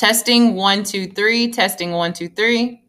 Testing one, two, three. Testing one, two, three.